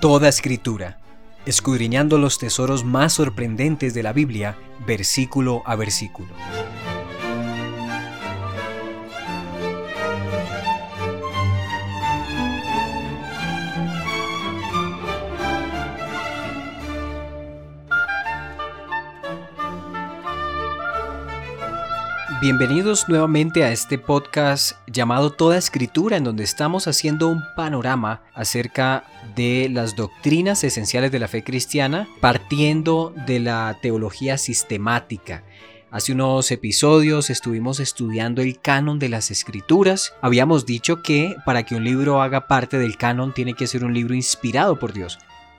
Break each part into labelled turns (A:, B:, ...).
A: Toda escritura, escudriñando los tesoros más sorprendentes de la Biblia, versículo a versículo. Bienvenidos nuevamente a este podcast llamado Toda Escritura, en donde estamos haciendo un panorama acerca de las doctrinas esenciales de la fe cristiana, partiendo de la teología sistemática. Hace unos episodios estuvimos estudiando el canon de las escrituras. Habíamos dicho que para que un libro haga parte del canon tiene que ser un libro inspirado por Dios.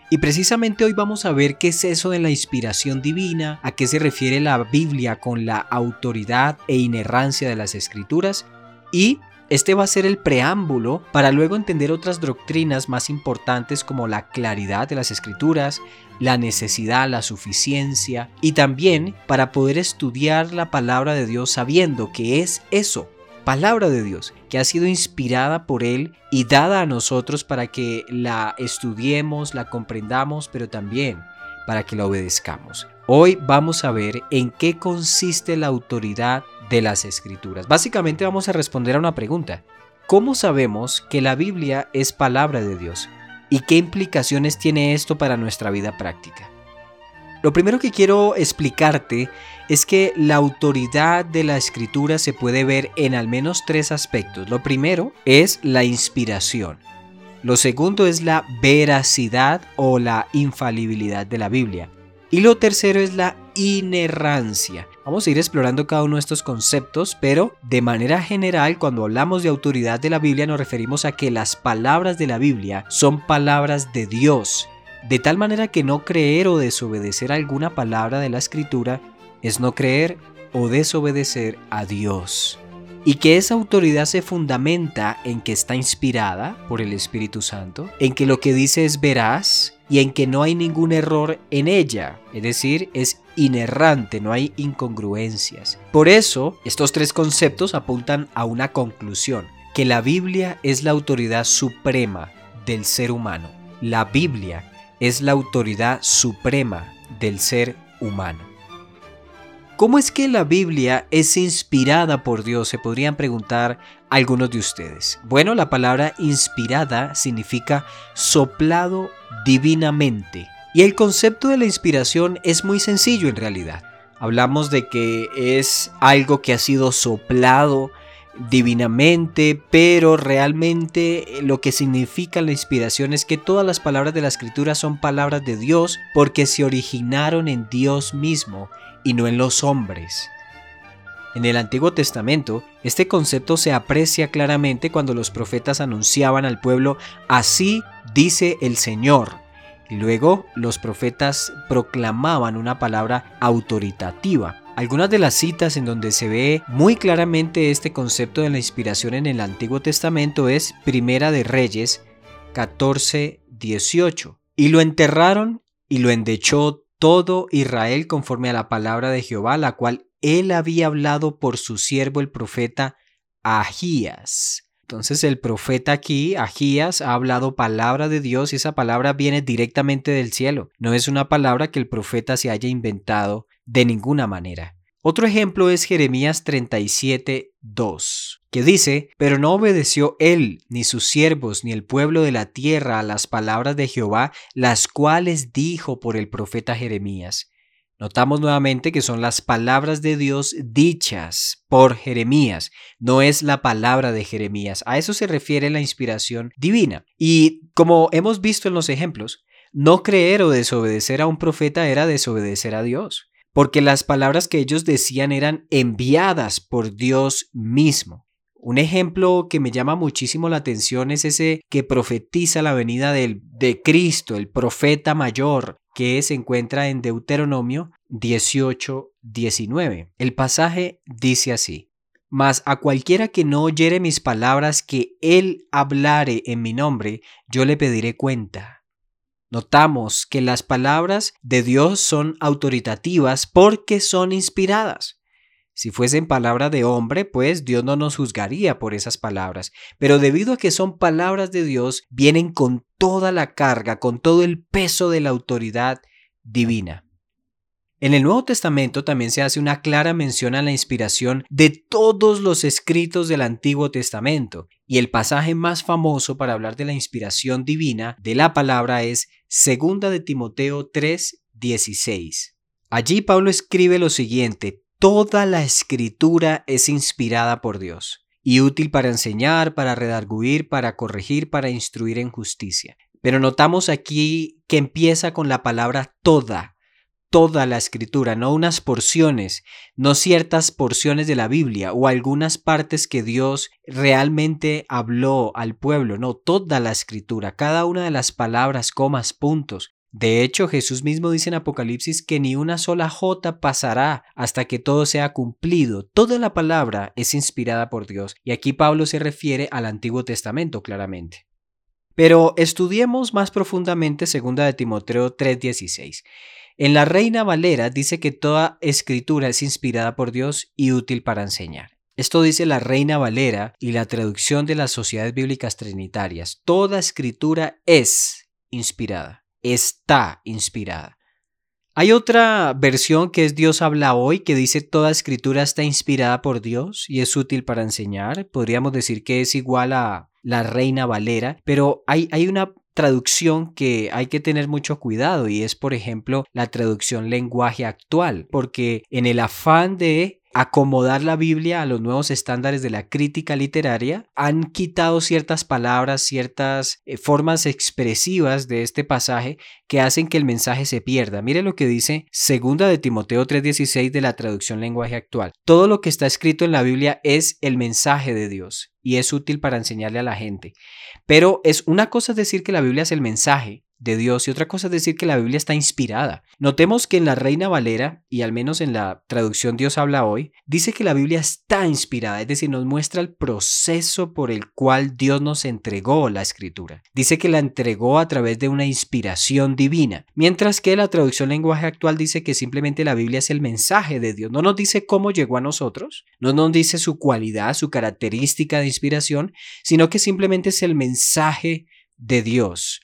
A: Y precisamente hoy vamos a ver qué es eso de la inspiración divina, a qué se refiere la Biblia con la autoridad e inerrancia de las escrituras y este va a ser el preámbulo para luego entender otras doctrinas más importantes como la claridad de las escrituras, la necesidad, la suficiencia y también para poder estudiar la palabra de Dios sabiendo que es eso, palabra de Dios, que ha sido inspirada por Él y dada a nosotros para que la estudiemos, la comprendamos, pero también para que la obedezcamos. Hoy vamos a ver en qué consiste la autoridad de las escrituras. Básicamente vamos a responder a una pregunta. ¿Cómo sabemos que la Biblia es palabra de Dios? ¿Y qué implicaciones tiene esto para nuestra vida práctica? Lo primero que quiero explicarte es que la autoridad de la escritura se puede ver en al menos tres aspectos. Lo primero es la inspiración. Lo segundo es la veracidad o la infalibilidad de la Biblia. Y lo tercero es la inerrancia. Vamos a ir explorando cada uno de estos conceptos, pero de manera general cuando hablamos de autoridad de la Biblia nos referimos a que las palabras de la Biblia son palabras de Dios. De tal manera que no creer o desobedecer alguna palabra de la escritura es no creer o desobedecer a Dios. Y que esa autoridad se fundamenta en que está inspirada por el Espíritu Santo, en que lo que dice es veraz y en que no hay ningún error en ella, es decir, es inerrante, no hay incongruencias. Por eso, estos tres conceptos apuntan a una conclusión, que la Biblia es la autoridad suprema del ser humano. La Biblia es la autoridad suprema del ser humano. ¿Cómo es que la Biblia es inspirada por Dios? Se podrían preguntar algunos de ustedes. Bueno, la palabra inspirada significa soplado divinamente. Y el concepto de la inspiración es muy sencillo en realidad. Hablamos de que es algo que ha sido soplado divinamente, pero realmente lo que significa la inspiración es que todas las palabras de la escritura son palabras de Dios porque se originaron en Dios mismo y no en los hombres. En el Antiguo Testamento, este concepto se aprecia claramente cuando los profetas anunciaban al pueblo, así dice el Señor. Luego los profetas proclamaban una palabra autoritativa. Algunas de las citas en donde se ve muy claramente este concepto de la inspiración en el Antiguo Testamento es Primera de Reyes 14, 18. Y lo enterraron y lo endechó todo Israel conforme a la palabra de Jehová, la cual él había hablado por su siervo el profeta Agías. Entonces el profeta aquí, Agías, ha hablado palabra de Dios y esa palabra viene directamente del cielo. No es una palabra que el profeta se haya inventado de ninguna manera. Otro ejemplo es Jeremías 37, 2, que dice, pero no obedeció él, ni sus siervos, ni el pueblo de la tierra a las palabras de Jehová, las cuales dijo por el profeta Jeremías. Notamos nuevamente que son las palabras de Dios dichas por Jeremías, no es la palabra de Jeremías. A eso se refiere la inspiración divina. Y como hemos visto en los ejemplos, no creer o desobedecer a un profeta era desobedecer a Dios porque las palabras que ellos decían eran enviadas por Dios mismo. Un ejemplo que me llama muchísimo la atención es ese que profetiza la venida de Cristo, el profeta mayor, que se encuentra en Deuteronomio 18, 19. El pasaje dice así. Mas a cualquiera que no oyere mis palabras que él hablare en mi nombre, yo le pediré cuenta. Notamos que las palabras de Dios son autoritativas porque son inspiradas. Si fuesen palabra de hombre, pues Dios no nos juzgaría por esas palabras. Pero debido a que son palabras de Dios, vienen con toda la carga, con todo el peso de la autoridad divina. En el Nuevo Testamento también se hace una clara mención a la inspiración de todos los escritos del Antiguo Testamento, y el pasaje más famoso para hablar de la inspiración divina de la palabra es 2 de Timoteo 3:16. Allí Pablo escribe lo siguiente, toda la escritura es inspirada por Dios y útil para enseñar, para redarguir, para corregir, para instruir en justicia. Pero notamos aquí que empieza con la palabra toda, toda la escritura, no unas porciones, no ciertas porciones de la Biblia o algunas partes que Dios realmente habló al pueblo, no, toda la escritura, cada una de las palabras, comas, puntos. De hecho, Jesús mismo dice en Apocalipsis que ni una sola jota pasará hasta que todo sea cumplido. Toda la palabra es inspirada por Dios y aquí Pablo se refiere al Antiguo Testamento claramente. Pero estudiemos más profundamente 2 de Timoteo 3:16. En la Reina Valera dice que toda escritura es inspirada por Dios y útil para enseñar. Esto dice la Reina Valera y la traducción de las sociedades bíblicas trinitarias. Toda escritura es inspirada, está inspirada. Hay otra versión que es Dios habla hoy que dice toda escritura está inspirada por Dios y es útil para enseñar. Podríamos decir que es igual a la Reina Valera, pero hay, hay una traducción que hay que tener mucho cuidado y es, por ejemplo, la traducción lenguaje actual, porque en el afán de acomodar la Biblia a los nuevos estándares de la crítica literaria, han quitado ciertas palabras, ciertas eh, formas expresivas de este pasaje que hacen que el mensaje se pierda. Mire lo que dice segunda de Timoteo 3:16 de la traducción lenguaje actual. Todo lo que está escrito en la Biblia es el mensaje de Dios y es útil para enseñarle a la gente. Pero es una cosa decir que la Biblia es el mensaje de Dios y otra cosa es decir que la Biblia está inspirada. Notemos que en la Reina Valera, y al menos en la traducción Dios habla hoy, dice que la Biblia está inspirada, es decir, nos muestra el proceso por el cual Dios nos entregó la escritura. Dice que la entregó a través de una inspiración divina, mientras que la traducción lenguaje actual dice que simplemente la Biblia es el mensaje de Dios. No nos dice cómo llegó a nosotros, no nos dice su cualidad, su característica de inspiración, sino que simplemente es el mensaje de Dios.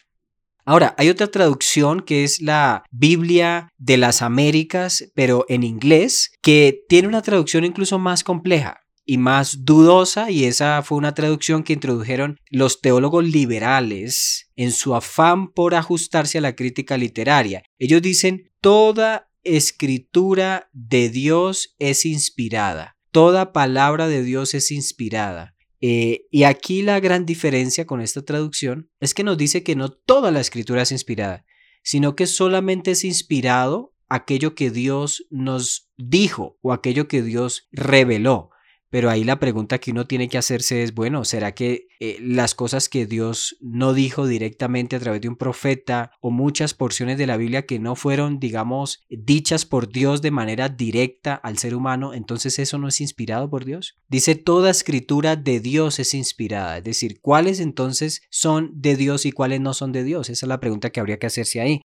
A: Ahora, hay otra traducción que es la Biblia de las Américas, pero en inglés, que tiene una traducción incluso más compleja y más dudosa, y esa fue una traducción que introdujeron los teólogos liberales en su afán por ajustarse a la crítica literaria. Ellos dicen, toda escritura de Dios es inspirada, toda palabra de Dios es inspirada. Eh, y aquí la gran diferencia con esta traducción es que nos dice que no toda la escritura es inspirada, sino que solamente es inspirado aquello que Dios nos dijo o aquello que Dios reveló. Pero ahí la pregunta que uno tiene que hacerse es, bueno, ¿será que eh, las cosas que Dios no dijo directamente a través de un profeta o muchas porciones de la Biblia que no fueron, digamos, dichas por Dios de manera directa al ser humano, entonces eso no es inspirado por Dios? Dice, toda escritura de Dios es inspirada. Es decir, ¿cuáles entonces son de Dios y cuáles no son de Dios? Esa es la pregunta que habría que hacerse ahí.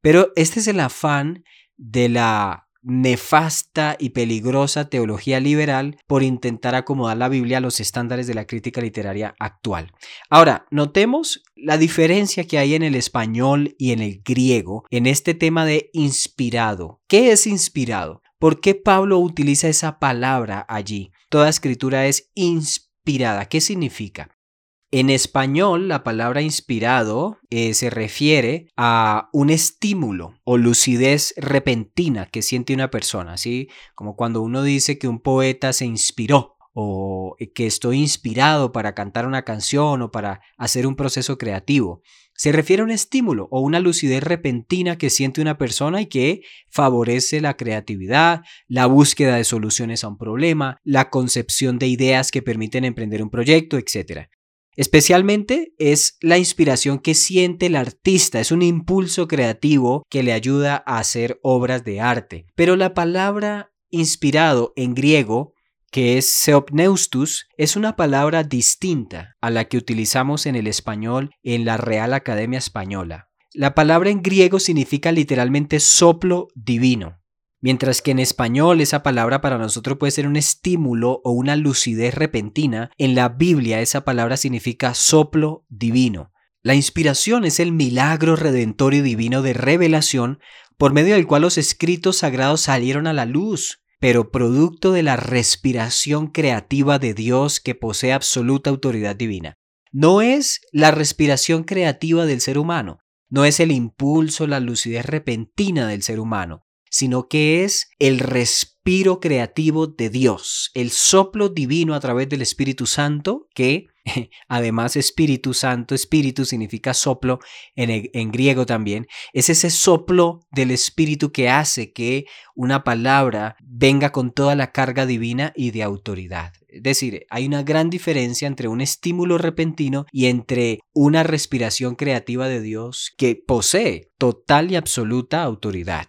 A: Pero este es el afán de la nefasta y peligrosa teología liberal por intentar acomodar la Biblia a los estándares de la crítica literaria actual. Ahora, notemos la diferencia que hay en el español y en el griego en este tema de inspirado. ¿Qué es inspirado? ¿Por qué Pablo utiliza esa palabra allí? Toda escritura es inspirada. ¿Qué significa? En español, la palabra inspirado eh, se refiere a un estímulo o lucidez repentina que siente una persona, ¿sí? Como cuando uno dice que un poeta se inspiró o que estoy inspirado para cantar una canción o para hacer un proceso creativo. Se refiere a un estímulo o una lucidez repentina que siente una persona y que favorece la creatividad, la búsqueda de soluciones a un problema, la concepción de ideas que permiten emprender un proyecto, etc. Especialmente es la inspiración que siente el artista, es un impulso creativo que le ayuda a hacer obras de arte. Pero la palabra inspirado en griego, que es seopneustus, es una palabra distinta a la que utilizamos en el español en la Real Academia Española. La palabra en griego significa literalmente soplo divino. Mientras que en español esa palabra para nosotros puede ser un estímulo o una lucidez repentina, en la Biblia esa palabra significa soplo divino. La inspiración es el milagro redentorio divino de revelación por medio del cual los escritos sagrados salieron a la luz, pero producto de la respiración creativa de Dios que posee absoluta autoridad divina. No es la respiración creativa del ser humano, no es el impulso, la lucidez repentina del ser humano, sino que es el respiro creativo de Dios, el soplo divino a través del Espíritu Santo, que además Espíritu Santo, Espíritu significa soplo en, en, griego también, es ese soplo del Espíritu que hace que una palabra venga con toda la carga divina y de autoridad. Es decir, hay una gran diferencia entre un estímulo repentino y entre una respiración creativa de Dios que posee total y absoluta autoridad.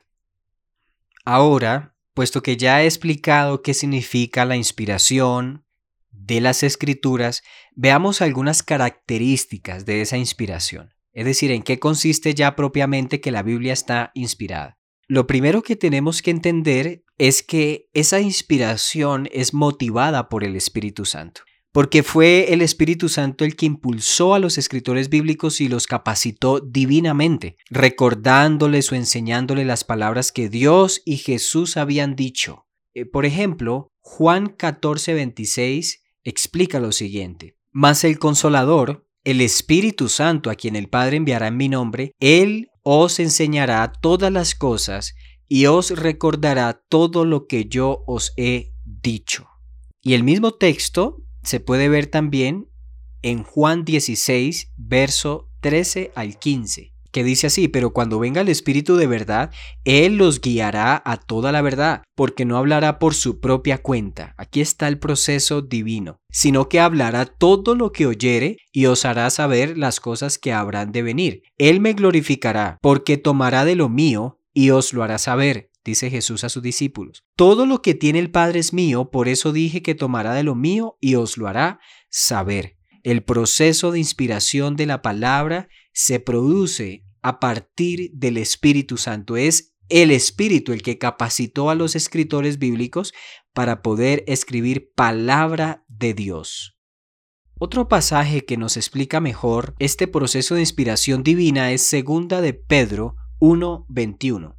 A: Ahora, puesto que ya he explicado qué significa la inspiración de las escrituras, veamos algunas características de esa inspiración, es decir, en qué consiste ya propiamente que la Biblia está inspirada. Lo primero que tenemos que entender es que esa inspiración es motivada por el Espíritu Santo porque fue el Espíritu Santo el que impulsó a los escritores bíblicos y los capacitó divinamente, recordándoles o enseñándoles las palabras que Dios y Jesús habían dicho. Eh, por ejemplo, Juan 14:26 explica lo siguiente, mas el consolador, el Espíritu Santo a quien el Padre enviará en mi nombre, Él os enseñará todas las cosas y os recordará todo lo que yo os he dicho. Y el mismo texto se puede ver también en Juan 16, verso 13 al 15, que dice así, pero cuando venga el Espíritu de verdad, Él los guiará a toda la verdad, porque no hablará por su propia cuenta, aquí está el proceso divino, sino que hablará todo lo que oyere y os hará saber las cosas que habrán de venir. Él me glorificará, porque tomará de lo mío y os lo hará saber dice Jesús a sus discípulos. Todo lo que tiene el Padre es mío, por eso dije que tomará de lo mío y os lo hará saber. El proceso de inspiración de la palabra se produce a partir del Espíritu Santo. Es el Espíritu el que capacitó a los escritores bíblicos para poder escribir palabra de Dios. Otro pasaje que nos explica mejor este proceso de inspiración divina es segunda de Pedro 1:21.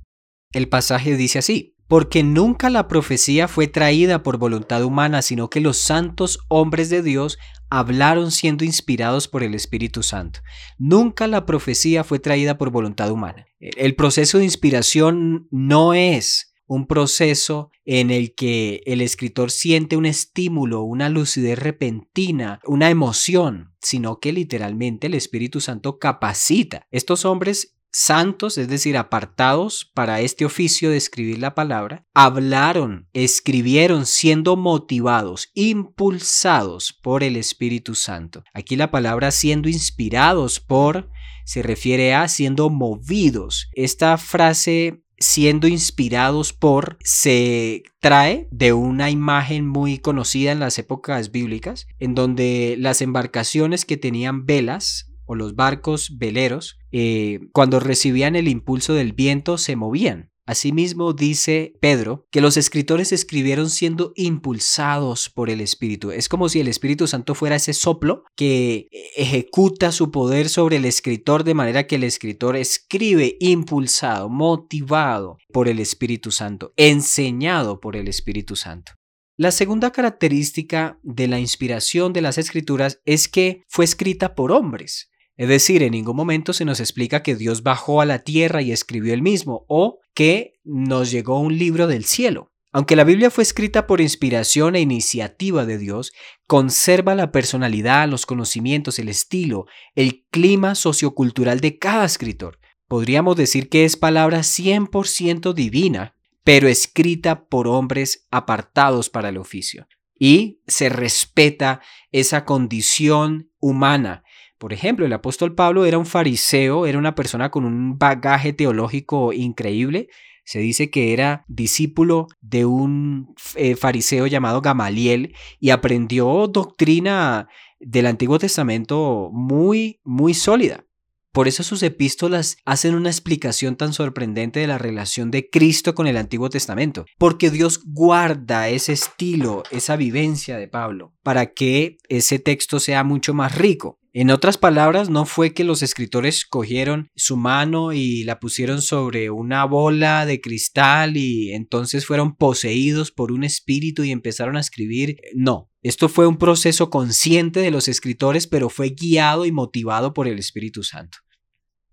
A: El pasaje dice así, porque nunca la profecía fue traída por voluntad humana, sino que los santos hombres de Dios hablaron siendo inspirados por el Espíritu Santo. Nunca la profecía fue traída por voluntad humana. El proceso de inspiración no es un proceso en el que el escritor siente un estímulo, una lucidez repentina, una emoción, sino que literalmente el Espíritu Santo capacita. Estos hombres santos, es decir, apartados para este oficio de escribir la palabra, hablaron, escribieron siendo motivados, impulsados por el Espíritu Santo. Aquí la palabra siendo inspirados por se refiere a siendo movidos. Esta frase siendo inspirados por se trae de una imagen muy conocida en las épocas bíblicas, en donde las embarcaciones que tenían velas o los barcos veleros, eh, cuando recibían el impulso del viento, se movían. Asimismo dice Pedro que los escritores escribieron siendo impulsados por el Espíritu. Es como si el Espíritu Santo fuera ese soplo que ejecuta su poder sobre el escritor de manera que el escritor escribe impulsado, motivado por el Espíritu Santo, enseñado por el Espíritu Santo. La segunda característica de la inspiración de las escrituras es que fue escrita por hombres. Es decir, en ningún momento se nos explica que Dios bajó a la tierra y escribió el mismo o que nos llegó un libro del cielo. Aunque la Biblia fue escrita por inspiración e iniciativa de Dios, conserva la personalidad, los conocimientos, el estilo, el clima sociocultural de cada escritor. Podríamos decir que es palabra 100% divina, pero escrita por hombres apartados para el oficio. Y se respeta esa condición humana por ejemplo, el apóstol Pablo era un fariseo, era una persona con un bagaje teológico increíble. Se dice que era discípulo de un eh, fariseo llamado Gamaliel y aprendió doctrina del Antiguo Testamento muy, muy sólida. Por eso sus epístolas hacen una explicación tan sorprendente de la relación de Cristo con el Antiguo Testamento, porque Dios guarda ese estilo, esa vivencia de Pablo, para que ese texto sea mucho más rico. En otras palabras, no fue que los escritores cogieron su mano y la pusieron sobre una bola de cristal y entonces fueron poseídos por un espíritu y empezaron a escribir. No, esto fue un proceso consciente de los escritores, pero fue guiado y motivado por el Espíritu Santo.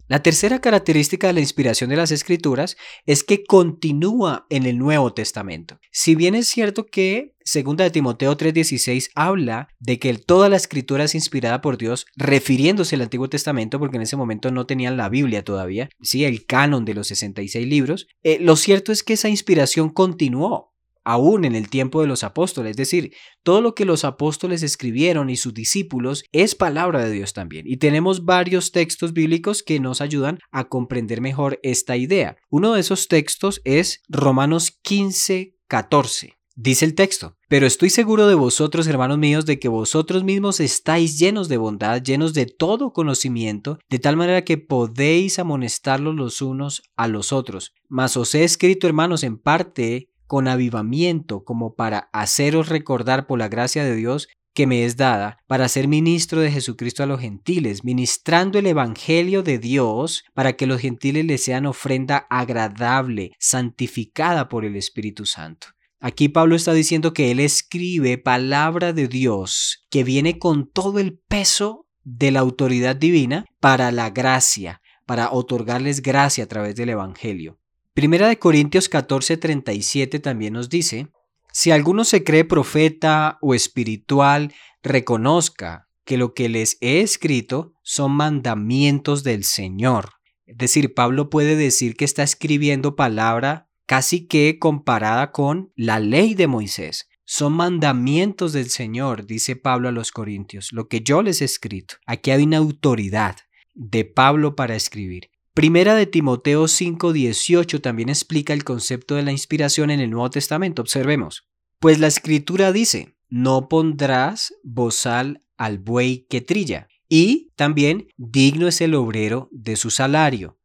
A: La tercera característica de la inspiración de las escrituras es que continúa en el Nuevo Testamento. Si bien es cierto que 2 de Timoteo 3:16 habla de que toda la escritura es inspirada por Dios, refiriéndose al Antiguo Testamento, porque en ese momento no tenían la Biblia todavía, sí, el canon de los 66 libros, eh, lo cierto es que esa inspiración continuó aún en el tiempo de los apóstoles. Es decir, todo lo que los apóstoles escribieron y sus discípulos es palabra de Dios también. Y tenemos varios textos bíblicos que nos ayudan a comprender mejor esta idea. Uno de esos textos es Romanos 15, 14. Dice el texto, pero estoy seguro de vosotros, hermanos míos, de que vosotros mismos estáis llenos de bondad, llenos de todo conocimiento, de tal manera que podéis amonestarlos los unos a los otros. Mas os he escrito, hermanos, en parte con avivamiento como para haceros recordar por la gracia de Dios que me es dada para ser ministro de Jesucristo a los gentiles, ministrando el Evangelio de Dios para que los gentiles le sean ofrenda agradable, santificada por el Espíritu Santo. Aquí Pablo está diciendo que él escribe palabra de Dios que viene con todo el peso de la autoridad divina para la gracia, para otorgarles gracia a través del Evangelio. Primera de Corintios 14:37 también nos dice, si alguno se cree profeta o espiritual, reconozca que lo que les he escrito son mandamientos del Señor. Es decir, Pablo puede decir que está escribiendo palabra casi que comparada con la ley de Moisés. Son mandamientos del Señor, dice Pablo a los Corintios, lo que yo les he escrito. Aquí hay una autoridad de Pablo para escribir. Primera de Timoteo 5:18 también explica el concepto de la inspiración en el Nuevo Testamento. Observemos. Pues la escritura dice, no pondrás bozal al buey que trilla. Y también, digno es el obrero de su salario.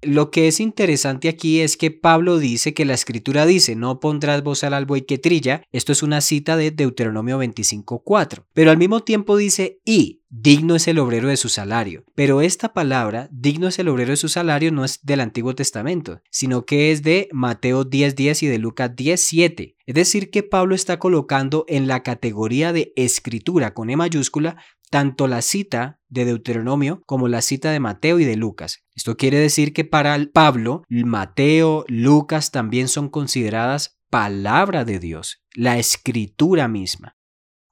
A: Lo que es interesante aquí es que Pablo dice que la escritura dice, no pondrás bozal al buey que trilla. Esto es una cita de Deuteronomio 25.4. Pero al mismo tiempo dice, y digno es el obrero de su salario. Pero esta palabra, digno es el obrero de su salario, no es del Antiguo Testamento, sino que es de Mateo 10.10 y de Lucas 10.7. Es decir, que Pablo está colocando en la categoría de escritura con E mayúscula tanto la cita de Deuteronomio como la cita de Mateo y de Lucas. Esto quiere decir que para Pablo, Mateo, Lucas también son consideradas palabra de Dios, la escritura misma.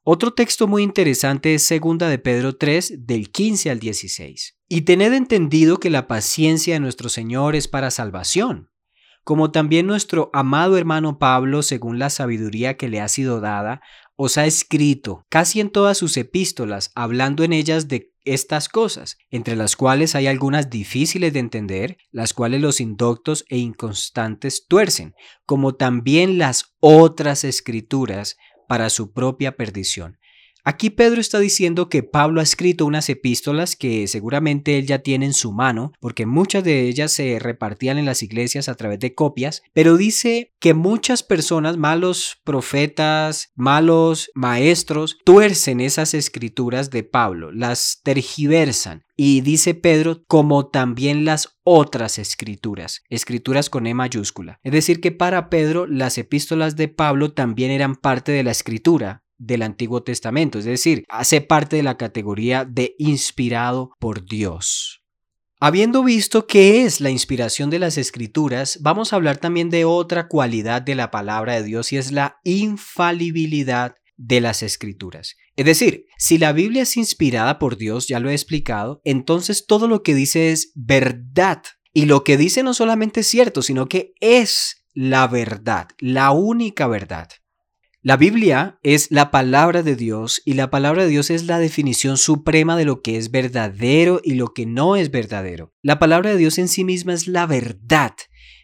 A: Otro texto muy interesante es 2 de Pedro 3 del 15 al 16. Y tened entendido que la paciencia de nuestro Señor es para salvación, como también nuestro amado hermano Pablo, según la sabiduría que le ha sido dada, os ha escrito casi en todas sus epístolas, hablando en ellas de estas cosas, entre las cuales hay algunas difíciles de entender, las cuales los indoctos e inconstantes tuercen, como también las otras escrituras para su propia perdición. Aquí Pedro está diciendo que Pablo ha escrito unas epístolas que seguramente él ya tiene en su mano, porque muchas de ellas se repartían en las iglesias a través de copias, pero dice que muchas personas, malos profetas, malos maestros, tuercen esas escrituras de Pablo, las tergiversan. Y dice Pedro, como también las otras escrituras, escrituras con E mayúscula. Es decir, que para Pedro las epístolas de Pablo también eran parte de la escritura, del Antiguo Testamento, es decir, hace parte de la categoría de inspirado por Dios. Habiendo visto qué es la inspiración de las escrituras, vamos a hablar también de otra cualidad de la palabra de Dios y es la infalibilidad de las escrituras. Es decir, si la Biblia es inspirada por Dios, ya lo he explicado, entonces todo lo que dice es verdad. Y lo que dice no solamente es cierto, sino que es la verdad, la única verdad. La Biblia es la palabra de Dios y la palabra de Dios es la definición suprema de lo que es verdadero y lo que no es verdadero. La palabra de Dios en sí misma es la verdad,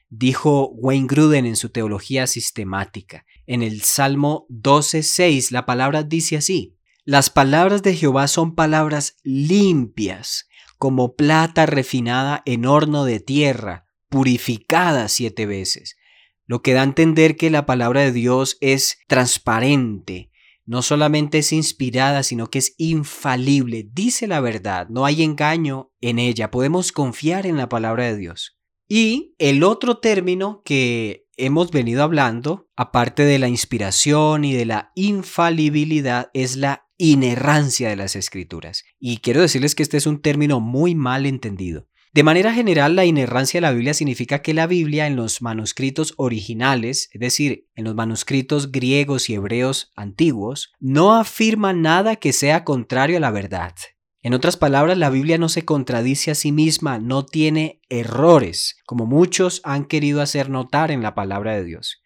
A: dijo Wayne Gruden en su teología sistemática. En el Salmo 12.6 la palabra dice así, las palabras de Jehová son palabras limpias, como plata refinada en horno de tierra, purificada siete veces. Lo que da a entender que la palabra de Dios es transparente, no solamente es inspirada, sino que es infalible, dice la verdad, no hay engaño en ella, podemos confiar en la palabra de Dios. Y el otro término que hemos venido hablando, aparte de la inspiración y de la infalibilidad, es la inerrancia de las escrituras. Y quiero decirles que este es un término muy mal entendido. De manera general, la inerrancia de la Biblia significa que la Biblia en los manuscritos originales, es decir, en los manuscritos griegos y hebreos antiguos, no afirma nada que sea contrario a la verdad. En otras palabras, la Biblia no se contradice a sí misma, no tiene errores, como muchos han querido hacer notar en la palabra de Dios.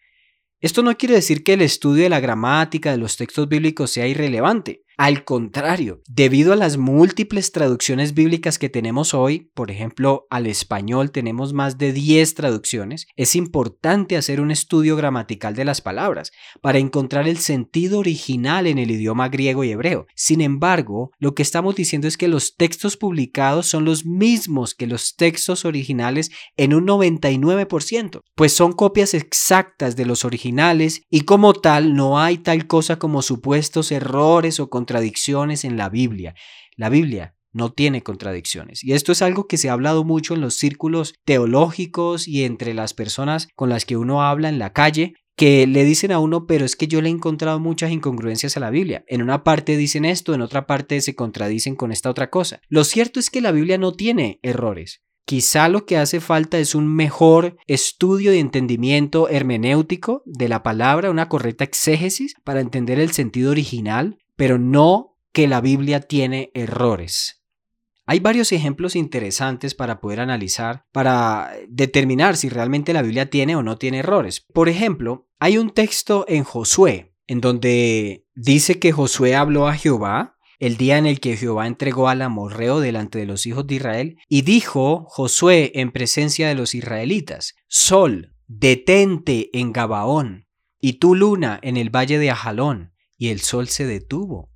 A: Esto no quiere decir que el estudio de la gramática de los textos bíblicos sea irrelevante. Al contrario, debido a las múltiples traducciones bíblicas que tenemos hoy, por ejemplo, al español tenemos más de 10 traducciones, es importante hacer un estudio gramatical de las palabras para encontrar el sentido original en el idioma griego y hebreo. Sin embargo, lo que estamos diciendo es que los textos publicados son los mismos que los textos originales en un 99%, pues son copias exactas de los originales y como tal no hay tal cosa como supuestos errores o contradicciones en la Biblia. La Biblia no tiene contradicciones. Y esto es algo que se ha hablado mucho en los círculos teológicos y entre las personas con las que uno habla en la calle, que le dicen a uno, pero es que yo le he encontrado muchas incongruencias a la Biblia. En una parte dicen esto, en otra parte se contradicen con esta otra cosa. Lo cierto es que la Biblia no tiene errores. Quizá lo que hace falta es un mejor estudio y entendimiento hermenéutico de la palabra, una correcta exégesis para entender el sentido original pero no que la Biblia tiene errores. Hay varios ejemplos interesantes para poder analizar, para determinar si realmente la Biblia tiene o no tiene errores. Por ejemplo, hay un texto en Josué, en donde dice que Josué habló a Jehová el día en el que Jehová entregó al amorreo delante de los hijos de Israel, y dijo Josué en presencia de los israelitas, Sol, detente en Gabaón, y tú luna en el valle de Ajalón, y el sol se detuvo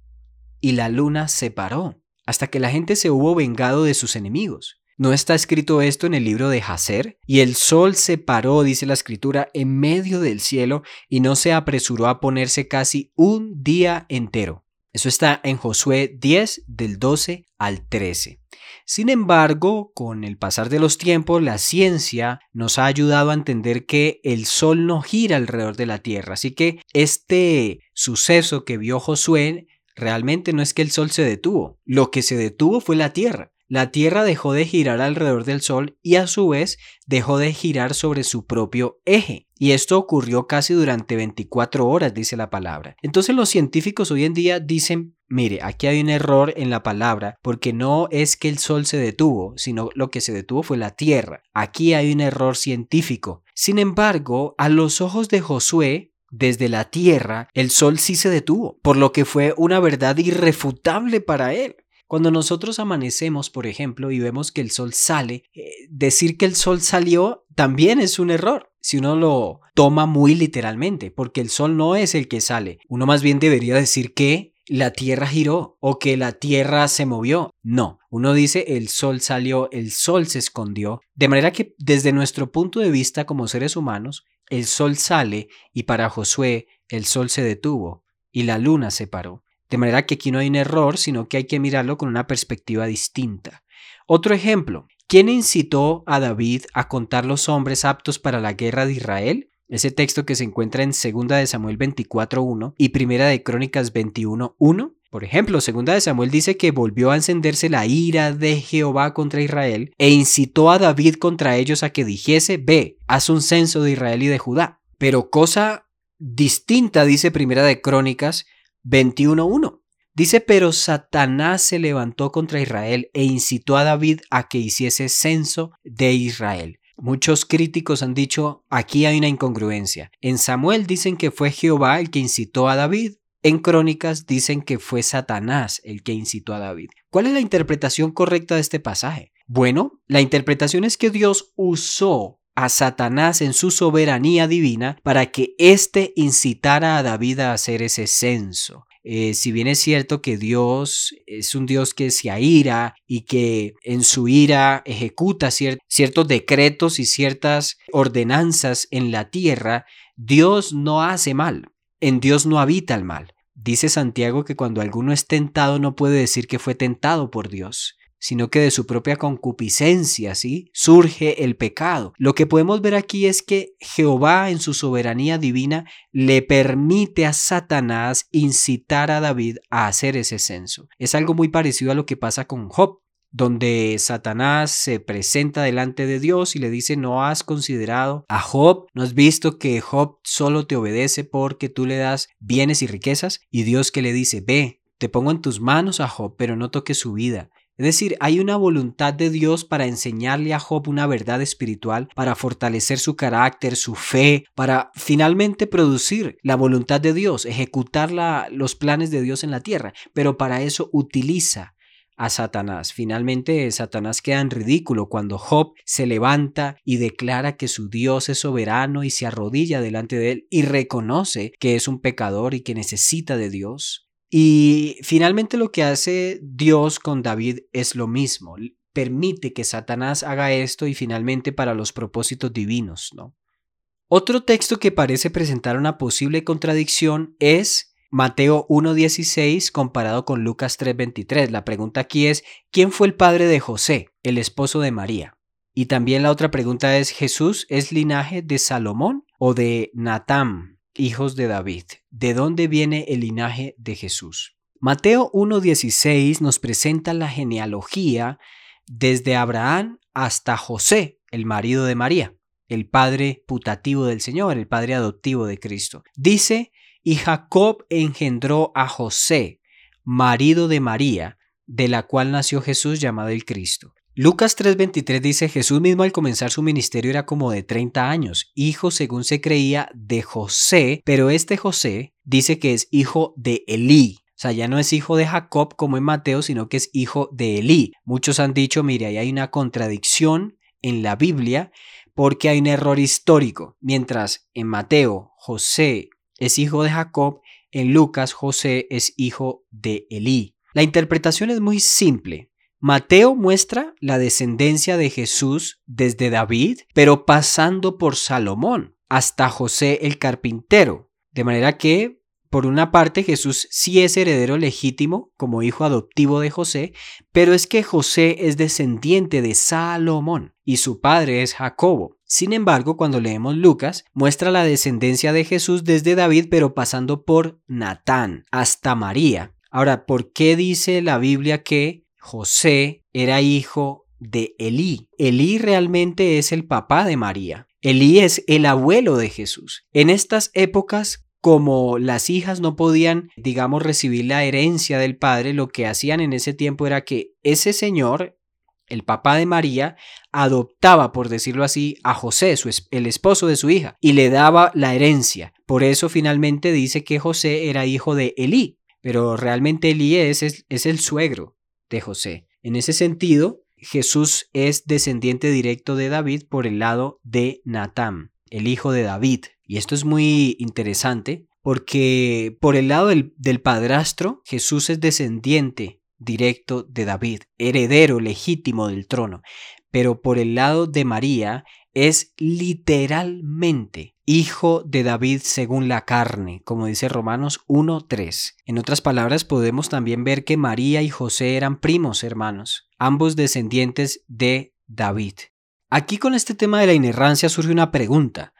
A: y la luna se paró hasta que la gente se hubo vengado de sus enemigos. ¿No está escrito esto en el libro de Hazer? Y el sol se paró, dice la escritura, en medio del cielo y no se apresuró a ponerse casi un día entero. Eso está en Josué 10 del 12 al 13. Sin embargo, con el pasar de los tiempos, la ciencia nos ha ayudado a entender que el Sol no gira alrededor de la Tierra. Así que este suceso que vio Josué realmente no es que el Sol se detuvo. Lo que se detuvo fue la Tierra. La Tierra dejó de girar alrededor del Sol y a su vez dejó de girar sobre su propio eje. Y esto ocurrió casi durante 24 horas, dice la palabra. Entonces los científicos hoy en día dicen, mire, aquí hay un error en la palabra, porque no es que el Sol se detuvo, sino lo que se detuvo fue la Tierra. Aquí hay un error científico. Sin embargo, a los ojos de Josué, desde la tierra, el sol sí se detuvo, por lo que fue una verdad irrefutable para él. Cuando nosotros amanecemos, por ejemplo, y vemos que el sol sale, eh, decir que el sol salió también es un error si uno lo toma muy literalmente, porque el sol no es el que sale. Uno más bien debería decir que la tierra giró o que la tierra se movió. No, uno dice el sol salió, el sol se escondió. De manera que desde nuestro punto de vista como seres humanos, el sol sale y para Josué el sol se detuvo y la luna se paró. De manera que aquí no hay un error, sino que hay que mirarlo con una perspectiva distinta. Otro ejemplo, ¿quién incitó a David a contar los hombres aptos para la guerra de Israel? Ese texto que se encuentra en 2 de Samuel 24.1 y 1 de Crónicas 21.1. Por ejemplo, 2 de Samuel dice que volvió a encenderse la ira de Jehová contra Israel e incitó a David contra ellos a que dijese, ve, haz un censo de Israel y de Judá. Pero cosa distinta dice Primera de Crónicas 21.1. Dice, pero Satanás se levantó contra Israel e incitó a David a que hiciese censo de Israel. Muchos críticos han dicho, aquí hay una incongruencia. En Samuel dicen que fue Jehová el que incitó a David. En Crónicas dicen que fue Satanás el que incitó a David. ¿Cuál es la interpretación correcta de este pasaje? Bueno, la interpretación es que Dios usó a Satanás en su soberanía divina para que éste incitara a David a hacer ese censo. eh, si bien es cierto que Dios es un Dios que se aira y que en su ira ejecuta ciertos decretos y ciertas ordenanzas en la tierra, Dios no hace mal, en Dios no habita el mal. Dice Santiago que cuando alguno es tentado no puede decir que fue tentado por Dios, sino que de su propia concupiscencia, ¿sí? Surge el pecado. Lo que podemos ver aquí es que Jehová en su soberanía divina le permite a Satanás incitar a David a hacer ese censo. Es algo muy parecido a lo que pasa con Job donde Satanás se presenta delante de Dios y le dice, no has considerado a Job, no has visto que Job solo te obedece porque tú le das bienes y riquezas, y Dios que le dice, ve, te pongo en tus manos a Job, pero no toques su vida. Es decir, hay una voluntad de Dios para enseñarle a Job una verdad espiritual, para fortalecer su carácter, su fe, para finalmente producir la voluntad de Dios, ejecutar los planes de Dios en la tierra. Pero para eso utiliza a Satanás. Finalmente, Satanás queda en ridículo cuando Job se levanta y declara que su Dios es soberano y se arrodilla delante de él y reconoce que es un pecador y que necesita de Dios. Y finalmente lo que hace Dios con David es lo mismo. Permite que Satanás haga esto y finalmente para los propósitos divinos, ¿no? Otro texto que parece presentar una posible contradicción es Mateo 1.16 comparado con Lucas 3.23. La pregunta aquí es, ¿quién fue el padre de José, el esposo de María? Y también la otra pregunta es, ¿Jesús es linaje de Salomón o de Natam, hijos de David? ¿De dónde viene el linaje de Jesús? Mateo 1.16 nos presenta la genealogía desde Abraham hasta José, el marido de María, el padre putativo del Señor, el padre adoptivo de Cristo. Dice y Jacob engendró a José, marido de María, de la cual nació Jesús llamado el Cristo. Lucas 3:23 dice, Jesús mismo al comenzar su ministerio era como de 30 años, hijo según se creía de José, pero este José dice que es hijo de Elí. O sea, ya no es hijo de Jacob como en Mateo, sino que es hijo de Elí. Muchos han dicho, mire, ahí hay una contradicción en la Biblia porque hay un error histórico. Mientras en Mateo José es hijo de Jacob, en Lucas José es hijo de Elí. La interpretación es muy simple. Mateo muestra la descendencia de Jesús desde David, pero pasando por Salomón hasta José el carpintero. De manera que, por una parte, Jesús sí es heredero legítimo como hijo adoptivo de José, pero es que José es descendiente de Salomón y su padre es Jacobo. Sin embargo, cuando leemos Lucas, muestra la descendencia de Jesús desde David, pero pasando por Natán hasta María. Ahora, ¿por qué dice la Biblia que José era hijo de Elí? Elí realmente es el papá de María. Elí es el abuelo de Jesús. En estas épocas como las hijas no podían, digamos, recibir la herencia del padre, lo que hacían en ese tiempo era que ese señor, el papá de María, adoptaba, por decirlo así, a José, el esposo de su hija, y le daba la herencia. Por eso finalmente dice que José era hijo de Elí, pero realmente Elí es, es el suegro de José. En ese sentido, Jesús es descendiente directo de David por el lado de Natán, el hijo de David. Y esto es muy interesante porque por el lado del, del padrastro, Jesús es descendiente directo de David, heredero legítimo del trono, pero por el lado de María es literalmente hijo de David según la carne, como dice Romanos 1.3. En otras palabras, podemos también ver que María y José eran primos hermanos, ambos descendientes de David. Aquí con este tema de la inerrancia surge una pregunta.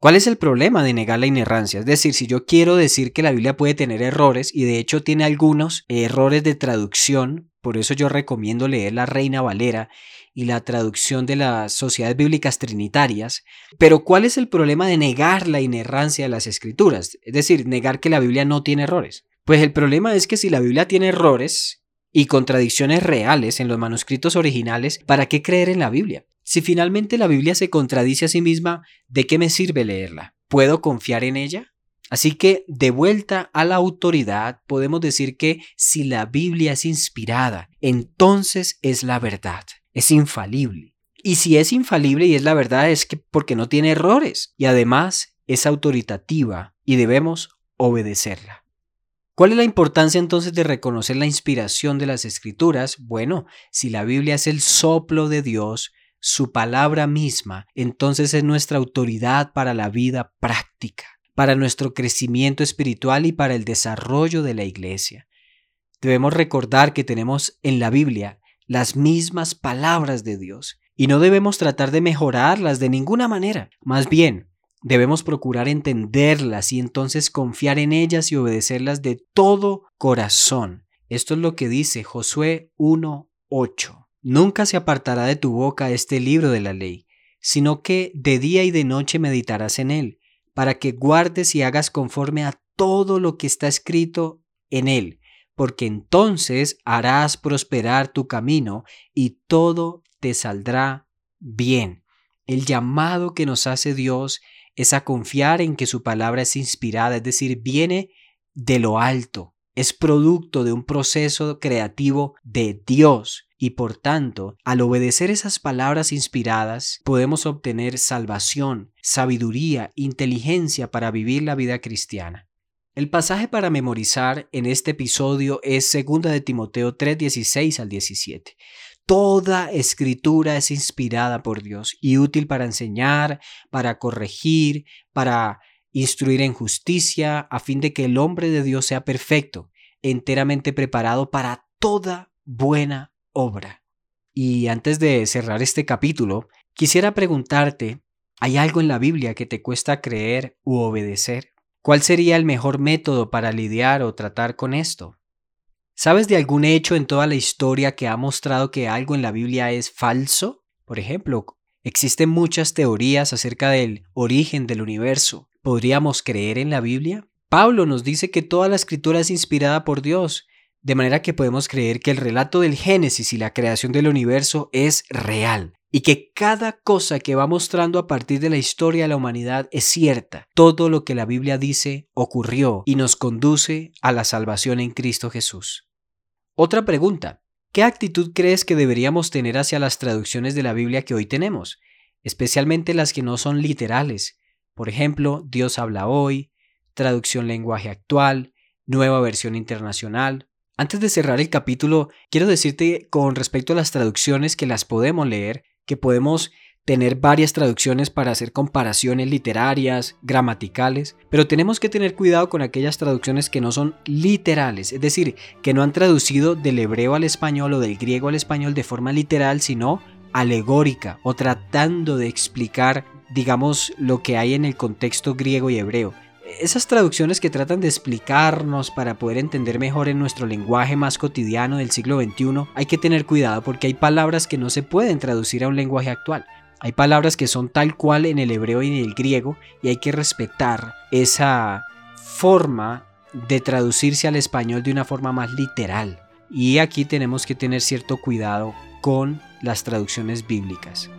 A: ¿Cuál es el problema de negar la inerrancia? Es decir, si yo quiero decir que la Biblia puede tener errores, y de hecho tiene algunos errores de traducción, por eso yo recomiendo leer la Reina Valera y la traducción de las sociedades bíblicas trinitarias, pero ¿cuál es el problema de negar la inerrancia de las escrituras? Es decir, negar que la Biblia no tiene errores. Pues el problema es que si la Biblia tiene errores y contradicciones reales en los manuscritos originales, ¿para qué creer en la Biblia? Si finalmente la Biblia se contradice a sí misma, ¿de qué me sirve leerla? ¿Puedo confiar en ella? Así que, de vuelta a la autoridad, podemos decir que si la Biblia es inspirada, entonces es la verdad, es infalible. Y si es infalible y es la verdad, es que porque no tiene errores y además es autoritativa y debemos obedecerla. ¿Cuál es la importancia entonces de reconocer la inspiración de las escrituras? Bueno, si la Biblia es el soplo de Dios, su palabra misma, entonces es nuestra autoridad para la vida práctica, para nuestro crecimiento espiritual y para el desarrollo de la iglesia. Debemos recordar que tenemos en la Biblia las mismas palabras de Dios y no debemos tratar de mejorarlas de ninguna manera. Más bien, debemos procurar entenderlas y entonces confiar en ellas y obedecerlas de todo corazón. Esto es lo que dice Josué 1.8. Nunca se apartará de tu boca este libro de la ley, sino que de día y de noche meditarás en él, para que guardes y hagas conforme a todo lo que está escrito en él, porque entonces harás prosperar tu camino y todo te saldrá bien. El llamado que nos hace Dios es a confiar en que su palabra es inspirada, es decir, viene de lo alto, es producto de un proceso creativo de Dios y por tanto, al obedecer esas palabras inspiradas, podemos obtener salvación, sabiduría, inteligencia para vivir la vida cristiana. El pasaje para memorizar en este episodio es 2 de Timoteo 3, 16 al 17. Toda escritura es inspirada por Dios y útil para enseñar, para corregir, para instruir en justicia, a fin de que el hombre de Dios sea perfecto, enteramente preparado para toda buena obra. Y antes de cerrar este capítulo, quisiera preguntarte, ¿hay algo en la Biblia que te cuesta creer u obedecer? ¿Cuál sería el mejor método para lidiar o tratar con esto? ¿Sabes de algún hecho en toda la historia que ha mostrado que algo en la Biblia es falso? Por ejemplo, existen muchas teorías acerca del origen del universo. ¿Podríamos creer en la Biblia? Pablo nos dice que toda la escritura es inspirada por Dios de manera que podemos creer que el relato del Génesis y la creación del universo es real y que cada cosa que va mostrando a partir de la historia de la humanidad es cierta. Todo lo que la Biblia dice ocurrió y nos conduce a la salvación en Cristo Jesús. Otra pregunta. ¿Qué actitud crees que deberíamos tener hacia las traducciones de la Biblia que hoy tenemos? Especialmente las que no son literales. Por ejemplo, Dios habla hoy, traducción lenguaje actual, nueva versión internacional, antes de cerrar el capítulo, quiero decirte con respecto a las traducciones que las podemos leer, que podemos tener varias traducciones para hacer comparaciones literarias, gramaticales, pero tenemos que tener cuidado con aquellas traducciones que no son literales, es decir, que no han traducido del hebreo al español o del griego al español de forma literal, sino alegórica o tratando de explicar, digamos, lo que hay en el contexto griego y hebreo esas traducciones que tratan de explicarnos para poder entender mejor en nuestro lenguaje más cotidiano del siglo XXI, hay que tener cuidado porque hay palabras que no se pueden traducir a un lenguaje actual. Hay palabras que son tal cual en el hebreo y en el griego y hay que respetar esa forma de traducirse al español de una forma más literal. Y aquí tenemos que tener cierto cuidado con las traducciones bíblicas.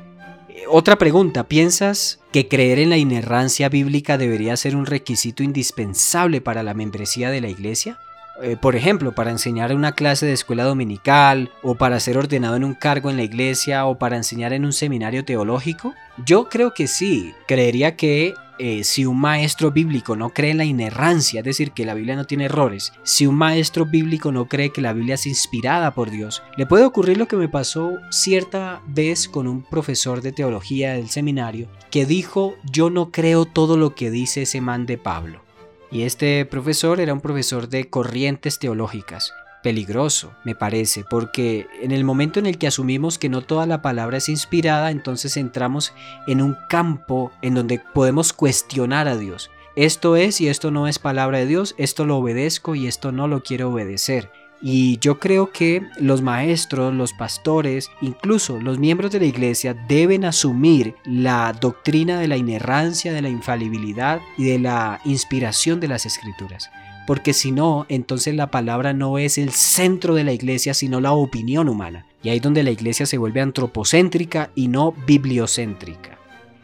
A: Otra pregunta, ¿piensas que creer en la inerrancia bíblica debería ser un requisito indispensable para la membresía de la iglesia? Eh, por ejemplo, para enseñar en una clase de escuela dominical, o para ser ordenado en un cargo en la iglesia, o para enseñar en un seminario teológico? Yo creo que sí. Creería que eh, si un maestro bíblico no cree en la inerrancia, es decir, que la Biblia no tiene errores, si un maestro bíblico no cree que la Biblia es inspirada por Dios, le puede ocurrir lo que me pasó cierta vez con un profesor de teología del seminario que dijo, yo no creo todo lo que dice ese man de Pablo. Y este profesor era un profesor de corrientes teológicas peligroso, me parece, porque en el momento en el que asumimos que no toda la palabra es inspirada, entonces entramos en un campo en donde podemos cuestionar a Dios. Esto es y esto no es palabra de Dios, esto lo obedezco y esto no lo quiero obedecer. Y yo creo que los maestros, los pastores, incluso los miembros de la iglesia deben asumir la doctrina de la inerrancia, de la infalibilidad y de la inspiración de las escrituras porque si no, entonces la palabra no es el centro de la iglesia, sino la opinión humana. Y ahí es donde la iglesia se vuelve antropocéntrica y no bibliocéntrica.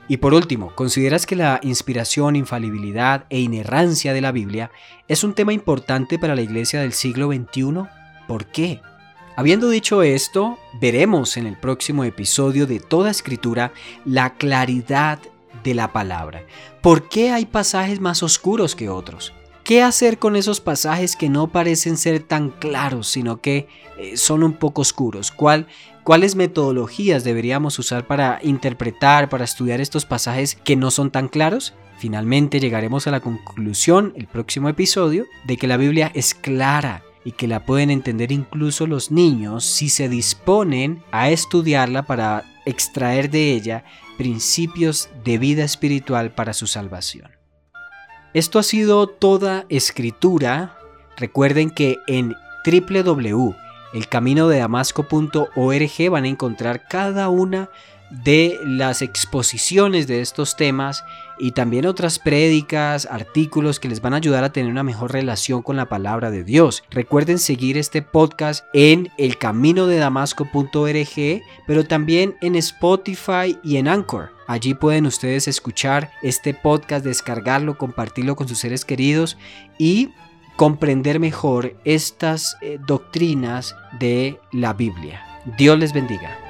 A: Y por último, ¿consideras que la inspiración, infalibilidad e inerrancia de la Biblia es un tema importante para la iglesia del siglo XXI? ¿Por qué? Habiendo dicho esto, veremos en el próximo episodio de Toda Escritura la claridad de la palabra. ¿Por qué hay pasajes más oscuros que otros? ¿Qué hacer con esos pasajes que no parecen ser tan claros, sino que eh, son un poco oscuros? ¿Cuál, ¿Cuáles metodologías deberíamos usar para interpretar, para estudiar estos pasajes que no son tan claros? Finalmente llegaremos a la conclusión, el próximo episodio, de que la Biblia es clara y que la pueden entender incluso los niños si se disponen a estudiarla para extraer de ella principios de vida espiritual para su salvación. Esto ha sido toda escritura. Recuerden que en www.elcaminodedamasco.org van a encontrar cada una de las exposiciones de estos temas y también otras prédicas, artículos que les van a ayudar a tener una mejor relación con la palabra de Dios. Recuerden seguir este podcast en elcaminodedamasco.org, pero también en Spotify y en Anchor. Allí pueden ustedes escuchar este podcast, descargarlo, compartirlo con sus seres queridos y comprender mejor estas eh, doctrinas de la Biblia. Dios les bendiga.